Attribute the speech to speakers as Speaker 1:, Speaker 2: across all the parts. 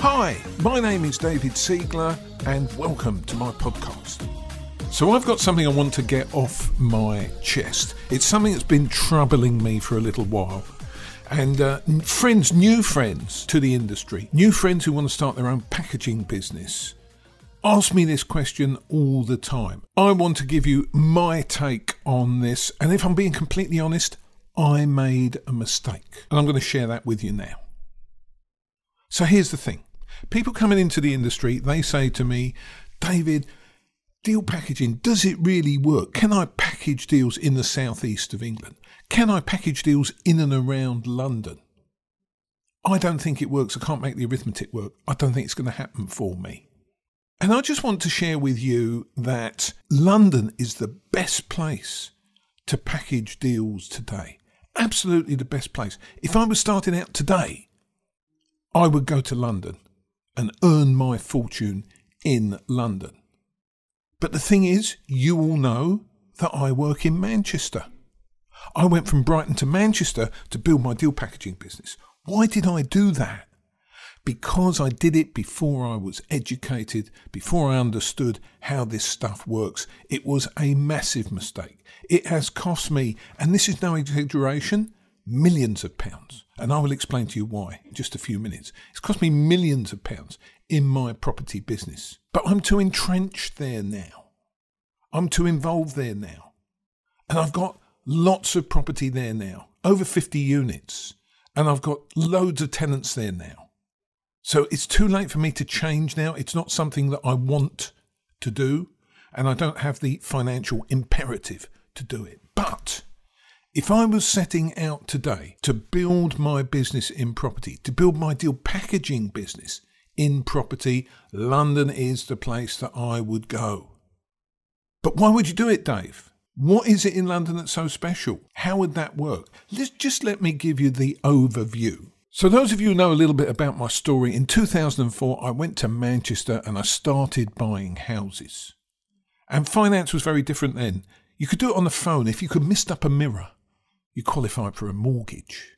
Speaker 1: Hi, my name is David Siegler, and welcome to my podcast. So, I've got something I want to get off my chest. It's something that's been troubling me for a little while. And uh, friends, new friends to the industry, new friends who want to start their own packaging business, ask me this question all the time. I want to give you my take on this, and if I'm being completely honest, I made a mistake. And I'm going to share that with you now. So here's the thing people coming into the industry, they say to me, David, deal packaging, does it really work? Can I package deals in the southeast of England? Can I package deals in and around London? I don't think it works. I can't make the arithmetic work. I don't think it's going to happen for me. And I just want to share with you that London is the best place to package deals today. Absolutely the best place. If I was starting out today, I would go to London and earn my fortune in London. But the thing is, you all know that I work in Manchester. I went from Brighton to Manchester to build my deal packaging business. Why did I do that? Because I did it before I was educated, before I understood how this stuff works. It was a massive mistake. It has cost me, and this is no exaggeration, millions of pounds. And I will explain to you why in just a few minutes. It's cost me millions of pounds in my property business. But I'm too entrenched there now. I'm too involved there now. And I've got lots of property there now, over 50 units. And I've got loads of tenants there now. So it's too late for me to change now. It's not something that I want to do. And I don't have the financial imperative to do it. If I was setting out today to build my business in property, to build my deal packaging business in property, London is the place that I would go. But why would you do it, Dave? What is it in London that's so special? How would that work? Let's just let me give you the overview. So, those of you who know a little bit about my story, in 2004 I went to Manchester and I started buying houses. And finance was very different then. You could do it on the phone if you could mist up a mirror you qualified for a mortgage.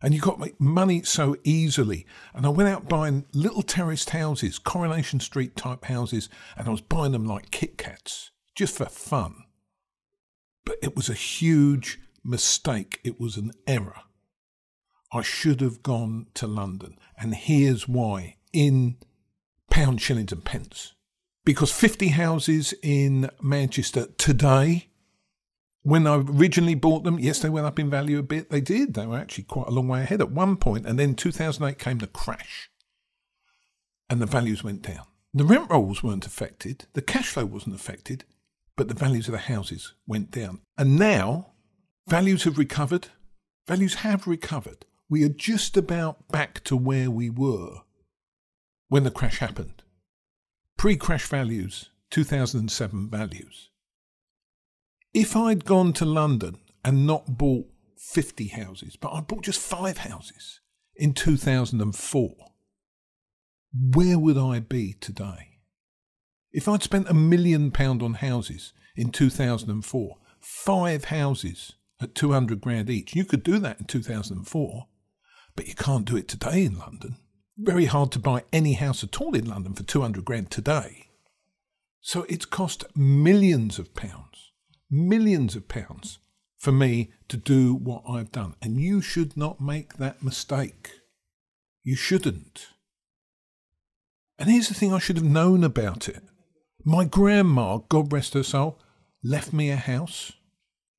Speaker 1: And you got money so easily. And I went out buying little terraced houses, Coronation Street type houses, and I was buying them like Kit Kats, just for fun. But it was a huge mistake. It was an error. I should have gone to London. And here's why in pounds, shillings, and pence. Because 50 houses in Manchester today when I originally bought them, yes, they went up in value a bit. They did. They were actually quite a long way ahead at one point, and then 2008 came the crash, and the values went down. The rent rolls weren't affected, the cash flow wasn't affected, but the values of the houses went down. And now, values have recovered. Values have recovered. We are just about back to where we were when the crash happened. Pre crash values, 2007 values. If I'd gone to London and not bought 50 houses, but I bought just five houses in 2004, where would I be today? If I'd spent a million pound on houses in 2004, five houses at 200 grand each, you could do that in 2004, but you can't do it today in London. Very hard to buy any house at all in London for 200 grand today. So it's cost millions of pounds millions of pounds for me to do what I've done. And you should not make that mistake. You shouldn't. And here's the thing I should have known about it. My grandma, God rest her soul, left me a house.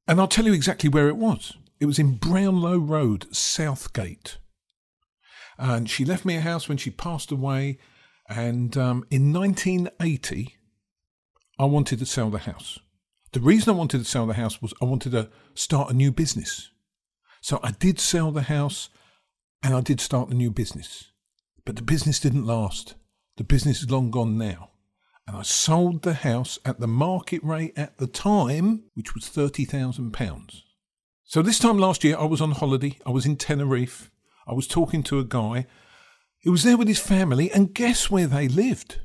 Speaker 1: And I'll tell you exactly where it was. It was in Brownlow Road, Southgate. And she left me a house when she passed away. And um, in 1980, I wanted to sell the house. The reason I wanted to sell the house was I wanted to start a new business. So I did sell the house and I did start the new business. But the business didn't last. The business is long gone now. And I sold the house at the market rate at the time, which was £30,000. So this time last year, I was on holiday. I was in Tenerife. I was talking to a guy who was there with his family, and guess where they lived?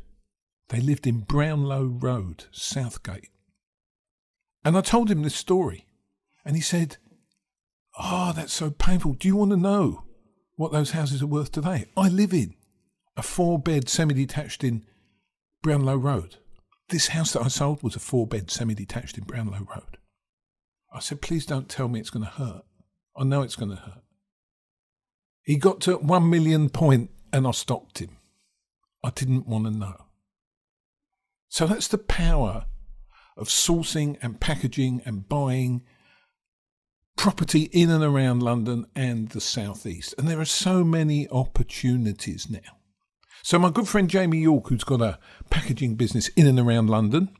Speaker 1: They lived in Brownlow Road, Southgate. And I told him this story. And he said, Oh, that's so painful. Do you want to know what those houses are worth today? I live in a four bed semi detached in Brownlow Road. This house that I sold was a four bed semi detached in Brownlow Road. I said, please don't tell me it's going to hurt. I know it's going to hurt. He got to one million point and I stopped him. I didn't want to know. So that's the power of sourcing and packaging and buying property in and around London and the southeast. And there are so many opportunities now. So my good friend Jamie York, who's got a packaging business in and around London,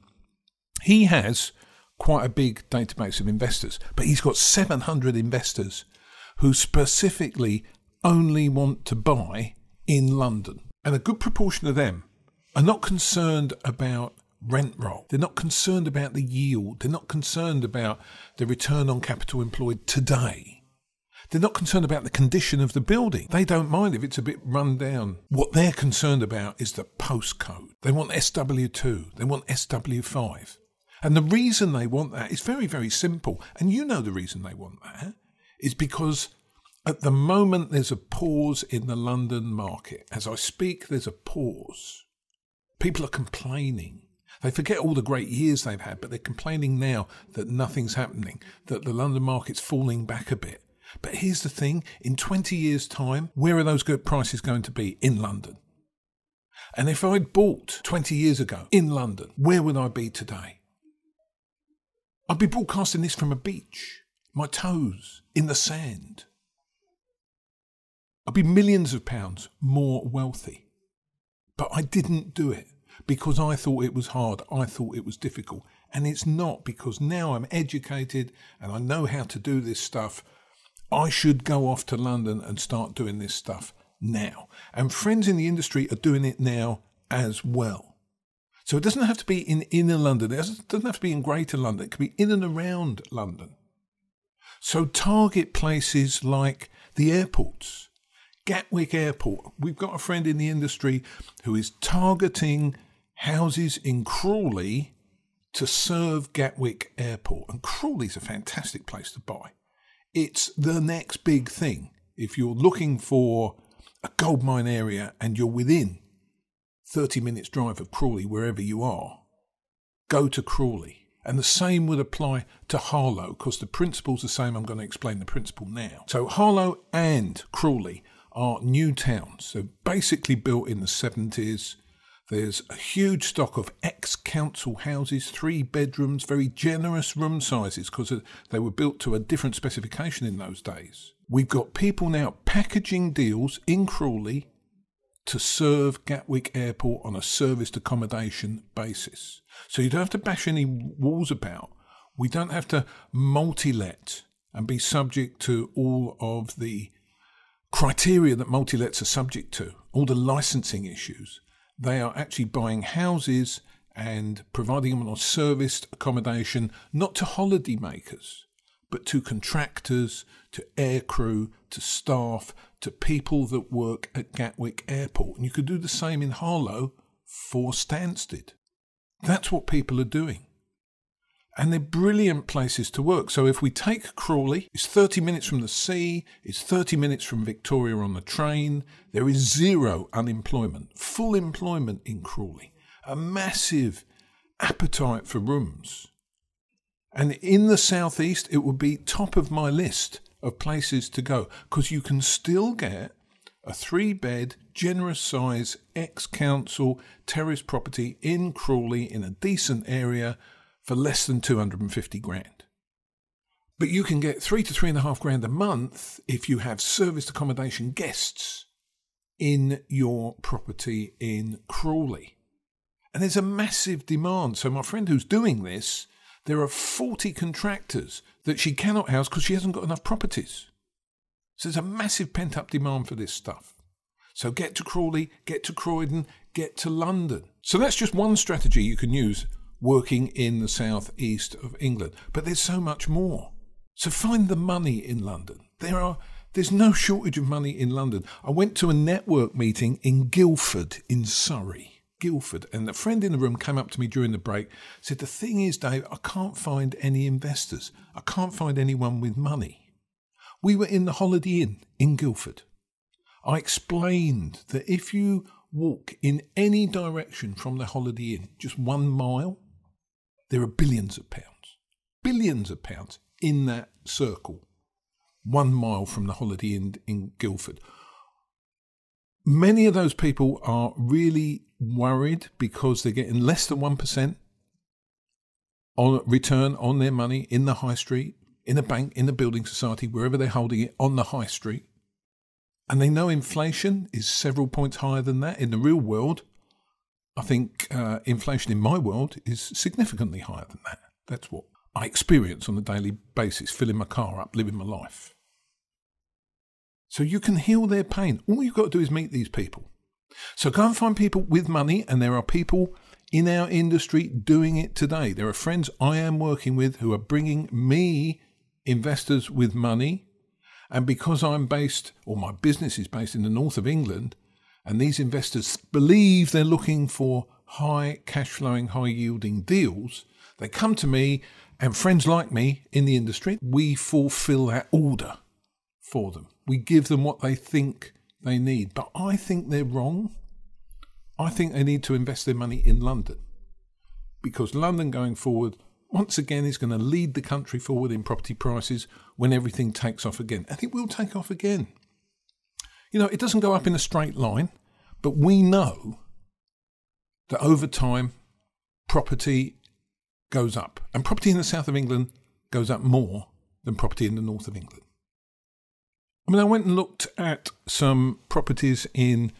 Speaker 1: he has quite a big database of investors, but he's got 700 investors who specifically only want to buy in London. And a good proportion of them are not concerned about rent roll. They're not concerned about the yield. They're not concerned about the return on capital employed today. They're not concerned about the condition of the building. They don't mind if it's a bit run down. What they're concerned about is the postcode. They want SW2, they want SW5. And the reason they want that is very, very simple. And you know the reason they want that eh? is because at the moment there's a pause in the London market. As I speak, there's a pause. People are complaining. They forget all the great years they've had, but they're complaining now that nothing's happening, that the London market's falling back a bit. But here's the thing in 20 years' time, where are those good prices going to be in London? And if I'd bought 20 years ago in London, where would I be today? I'd be broadcasting this from a beach, my toes in the sand. I'd be millions of pounds more wealthy. But I didn't do it because I thought it was hard. I thought it was difficult. And it's not because now I'm educated and I know how to do this stuff. I should go off to London and start doing this stuff now. And friends in the industry are doing it now as well. So it doesn't have to be in inner London. It doesn't have to be in Greater London. It can be in and around London. So target places like the airports. Gatwick Airport. We've got a friend in the industry who is targeting houses in Crawley to serve Gatwick Airport. And Crawley's a fantastic place to buy. It's the next big thing. If you're looking for a gold mine area and you're within 30 minutes drive of Crawley, wherever you are, go to Crawley. And the same would apply to Harlow, because the principle's the same. I'm going to explain the principle now. So, Harlow and Crawley are new towns, so basically built in the 70s. There's a huge stock of ex council houses, three bedrooms, very generous room sizes because they were built to a different specification in those days. We've got people now packaging deals in Crawley to serve Gatwick Airport on a serviced accommodation basis. So you don't have to bash any walls about. We don't have to multi let and be subject to all of the criteria that multi lets are subject to, all the licensing issues. They are actually buying houses and providing them on serviced accommodation, not to holiday makers, but to contractors, to aircrew, to staff, to people that work at Gatwick Airport. And you could do the same in Harlow for Stansted. That's what people are doing. And they're brilliant places to work. So if we take Crawley, it's 30 minutes from the sea, it's 30 minutes from Victoria on the train. There is zero unemployment, full employment in Crawley, a massive appetite for rooms. And in the southeast, it would be top of my list of places to go because you can still get a three bed, generous size ex council terrace property in Crawley in a decent area for less than 250 grand. But you can get three to three and a half grand a month if you have serviced accommodation guests in your property in Crawley. And there's a massive demand. So, my friend who's doing this there are 40 contractors that she cannot house because she hasn't got enough properties. So there's a massive pent up demand for this stuff. So get to Crawley, get to Croydon, get to London. So that's just one strategy you can use working in the southeast of England. But there's so much more. So find the money in London. There are there's no shortage of money in London. I went to a network meeting in Guildford in Surrey. Guildford. And a friend in the room came up to me during the break, said, The thing is, Dave, I can't find any investors. I can't find anyone with money. We were in the Holiday Inn in Guildford. I explained that if you walk in any direction from the Holiday Inn, just one mile, there are billions of pounds, billions of pounds in that circle, one mile from the Holiday Inn in Guildford. Many of those people are really worried because they're getting less than 1% on return on their money in the high street, in a bank, in the building society, wherever they're holding it on the high street. And they know inflation is several points higher than that. In the real world, I think uh, inflation in my world is significantly higher than that. That's what I experience on a daily basis, filling my car up, living my life. So you can heal their pain. All you've got to do is meet these people. So go and find people with money, and there are people in our industry doing it today. There are friends I am working with who are bringing me investors with money. And because I'm based, or my business is based in the north of England, and these investors believe they're looking for high cash flowing, high yielding deals, they come to me and friends like me in the industry, we fulfill that order for them. We give them what they think they need. But I think they're wrong. I think they need to invest their money in London because London going forward, once again, is going to lead the country forward in property prices when everything takes off again. And it will take off again. You know, it doesn't go up in a straight line, but we know that over time, property goes up. And property in the south of England goes up more than property in the north of England. I mean, I went and looked at some properties in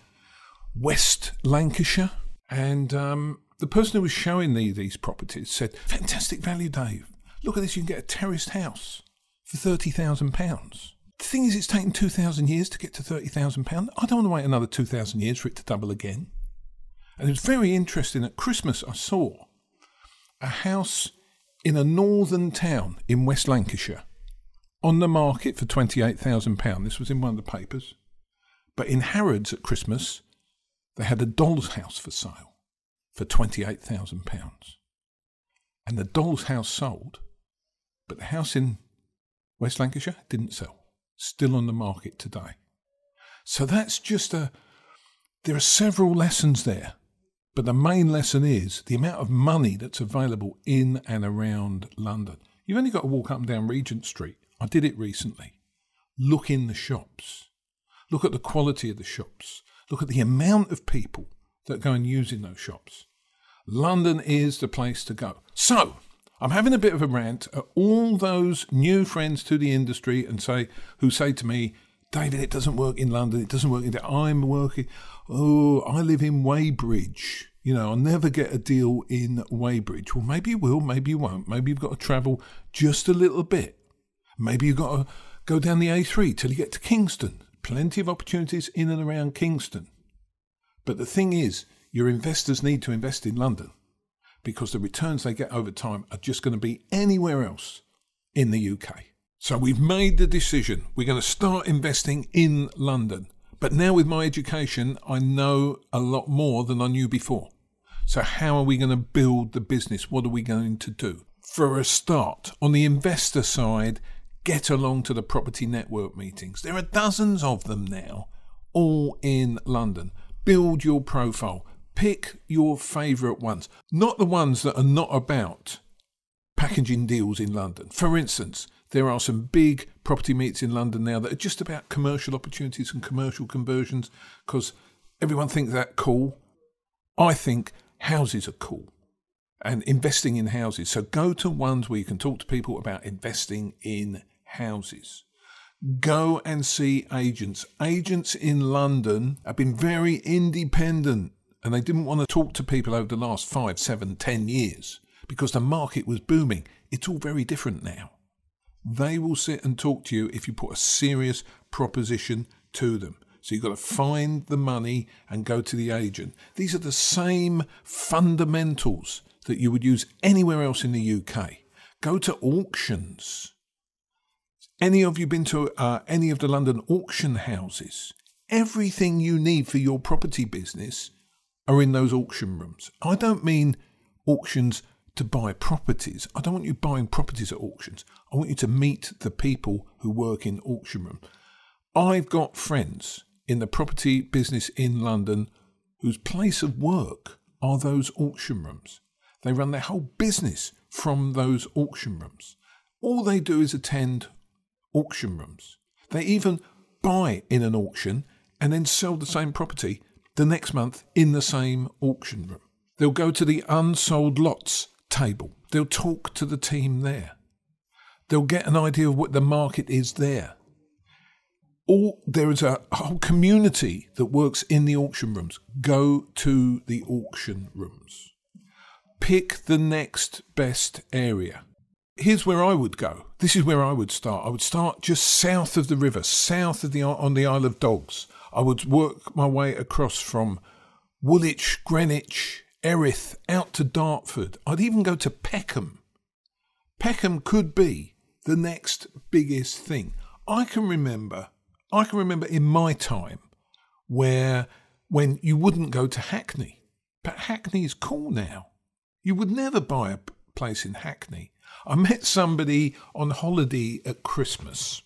Speaker 1: West Lancashire, and um, the person who was showing me these properties said, Fantastic value, Dave. Look at this, you can get a terraced house for £30,000. The thing is, it's taken 2,000 years to get to £30,000. I don't want to wait another 2,000 years for it to double again. And it was very interesting. At Christmas, I saw a house in a northern town in West Lancashire on the market for £28,000. This was in one of the papers. But in Harrods at Christmas, they had a doll's house for sale for £28,000. And the doll's house sold, but the house in West Lancashire didn't sell. Still on the market today. So that's just a. There are several lessons there, but the main lesson is the amount of money that's available in and around London. You've only got to walk up and down Regent Street I did it recently. Look in the shops. Look at the quality of the shops. Look at the amount of people that go and use in those shops. London is the place to go. So, I'm having a bit of a rant at all those new friends to the industry and say who say to me, David, it doesn't work in London. It doesn't work in. I'm working. Oh, I live in Weybridge. You know, I'll never get a deal in Weybridge. Well, maybe you will. Maybe you won't. Maybe you've got to travel just a little bit Maybe you've got to go down the A3 till you get to Kingston. Plenty of opportunities in and around Kingston. But the thing is, your investors need to invest in London because the returns they get over time are just going to be anywhere else in the UK. So we've made the decision. We're going to start investing in London. But now with my education, I know a lot more than I knew before. So how are we going to build the business? What are we going to do? For a start, on the investor side, get along to the property network meetings. There are dozens of them now, all in London. Build your profile. Pick your favourite ones, not the ones that are not about packaging deals in London. For instance, there are some big property meets in London now that are just about commercial opportunities and commercial conversions because everyone thinks that cool. I think houses are cool and investing in houses. So go to ones where you can talk to people about investing in houses. Go and see agents. Agents in London have been very independent and they didn't want to talk to people over the last five, seven, ten years because the market was booming. It's all very different now. They will sit and talk to you if you put a serious proposition to them. So you've got to find the money and go to the agent. These are the same fundamentals that you would use anywhere else in the UK. Go to auctions. Any of you been to uh, any of the London auction houses? Everything you need for your property business are in those auction rooms. I don't mean auctions to buy properties. I don't want you buying properties at auctions. I want you to meet the people who work in auction room. I've got friends in the property business in London whose place of work are those auction rooms. They run their whole business from those auction rooms. All they do is attend auction rooms. They even buy in an auction and then sell the same property the next month in the same auction room. They'll go to the unsold lots table. They'll talk to the team there. They'll get an idea of what the market is there. All, there is a whole community that works in the auction rooms. Go to the auction rooms. Pick the next best area. Here's where I would go. This is where I would start. I would start just south of the river, south of the on the Isle of Dogs. I would work my way across from Woolwich, Greenwich, Erith, out to Dartford. I'd even go to Peckham. Peckham could be the next biggest thing. I can remember, I can remember in my time where when you wouldn't go to Hackney, but Hackney is cool now. You would never buy a place in Hackney. I met somebody on holiday at Christmas,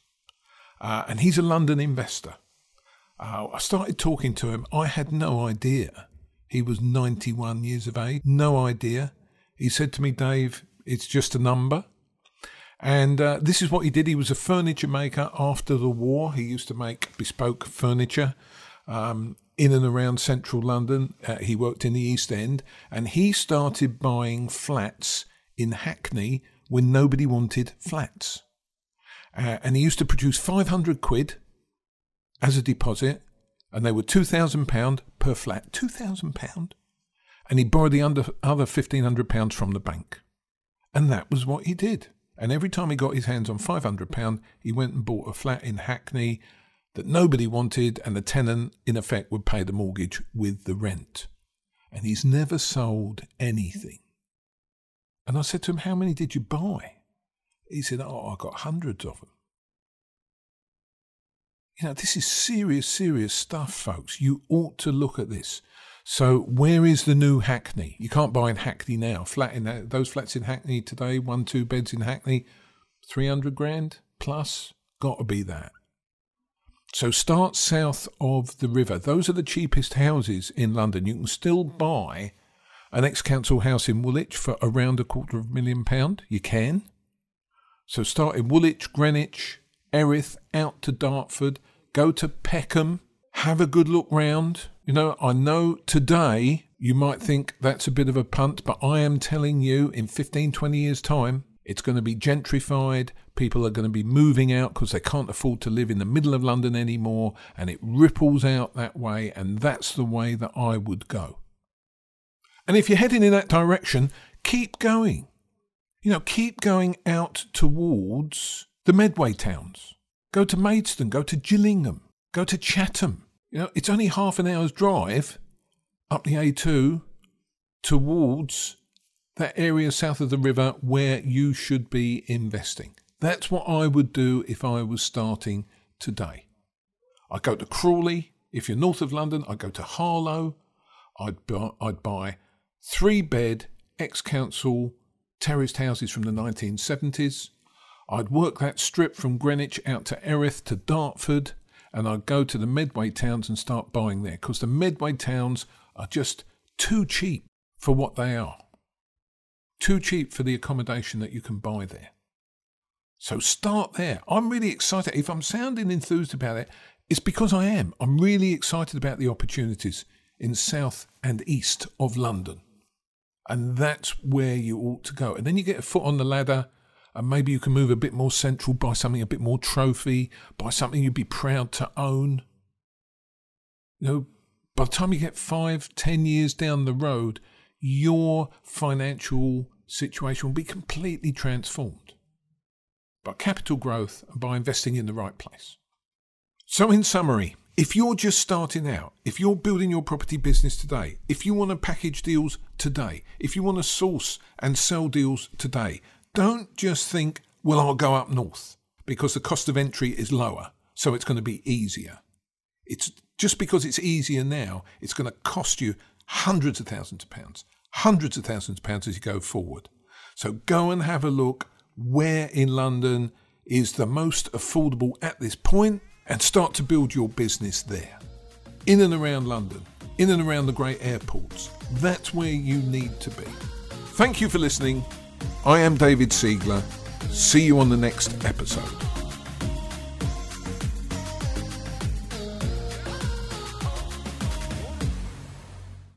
Speaker 1: uh, and he's a London investor. Uh, I started talking to him. I had no idea he was 91 years of age. No idea. He said to me, Dave, it's just a number. And uh, this is what he did. He was a furniture maker after the war. He used to make bespoke furniture um, in and around central London. Uh, he worked in the East End and he started buying flats in Hackney when nobody wanted flats. Uh, and he used to produce 500 quid as a deposit, and they were £2,000 per flat. £2,000? And he borrowed the under, other £1,500 from the bank. And that was what he did. And every time he got his hands on £500, he went and bought a flat in Hackney that nobody wanted, and the tenant, in effect, would pay the mortgage with the rent. And he's never sold anything. And I said to him, How many did you buy? He said, Oh, I got hundreds of them. You know, this is serious, serious stuff, folks. You ought to look at this. So, where is the new Hackney? You can't buy in Hackney now. Flat in uh, those flats in Hackney today, one, two beds in Hackney, 300 grand plus. Got to be that. So, start south of the river. Those are the cheapest houses in London. You can still buy an ex council house in Woolwich for around a quarter of a million pound. You can. So, start in Woolwich, Greenwich, Erith, out to Dartford, go to Peckham, have a good look round. You know, I know today you might think that's a bit of a punt, but I am telling you in 15, 20 years' time, it's going to be gentrified. People are going to be moving out because they can't afford to live in the middle of London anymore, and it ripples out that way, and that's the way that I would go. And if you're heading in that direction, keep going. You know, keep going out towards the Medway towns. Go to Maidstone, go to Gillingham, go to Chatham. You know, it's only half an hour's drive up the A2 towards that area south of the river where you should be investing. That's what I would do if I was starting today. I'd go to Crawley. If you're north of London, I'd go to Harlow. I'd buy, I'd buy three bed ex council terraced houses from the 1970s. I'd work that strip from Greenwich out to Erith to Dartford, and I'd go to the Medway towns and start buying there because the Medway towns are just too cheap for what they are. Too cheap for the accommodation that you can buy there. So start there. I'm really excited. If I'm sounding enthused about it, it's because I am. I'm really excited about the opportunities in south and east of London. And that's where you ought to go. And then you get a foot on the ladder and maybe you can move a bit more central, buy something a bit more trophy, buy something you'd be proud to own. You know, by the time you get five, ten years down the road, your financial situation will be completely transformed by capital growth and by investing in the right place. So, in summary, if you're just starting out, if you're building your property business today, if you want to package deals today, if you want to source and sell deals today, don't just think, well, I'll go up north because the cost of entry is lower, so it's going to be easier. It's just because it's easier now, it's going to cost you hundreds of thousands of pounds, hundreds of thousands of pounds as you go forward. So go and have a look where in London is the most affordable at this point and start to build your business there. In and around London, in and around the great airports. That's where you need to be. Thank you for listening. I am David Siegler. See you on the next episode.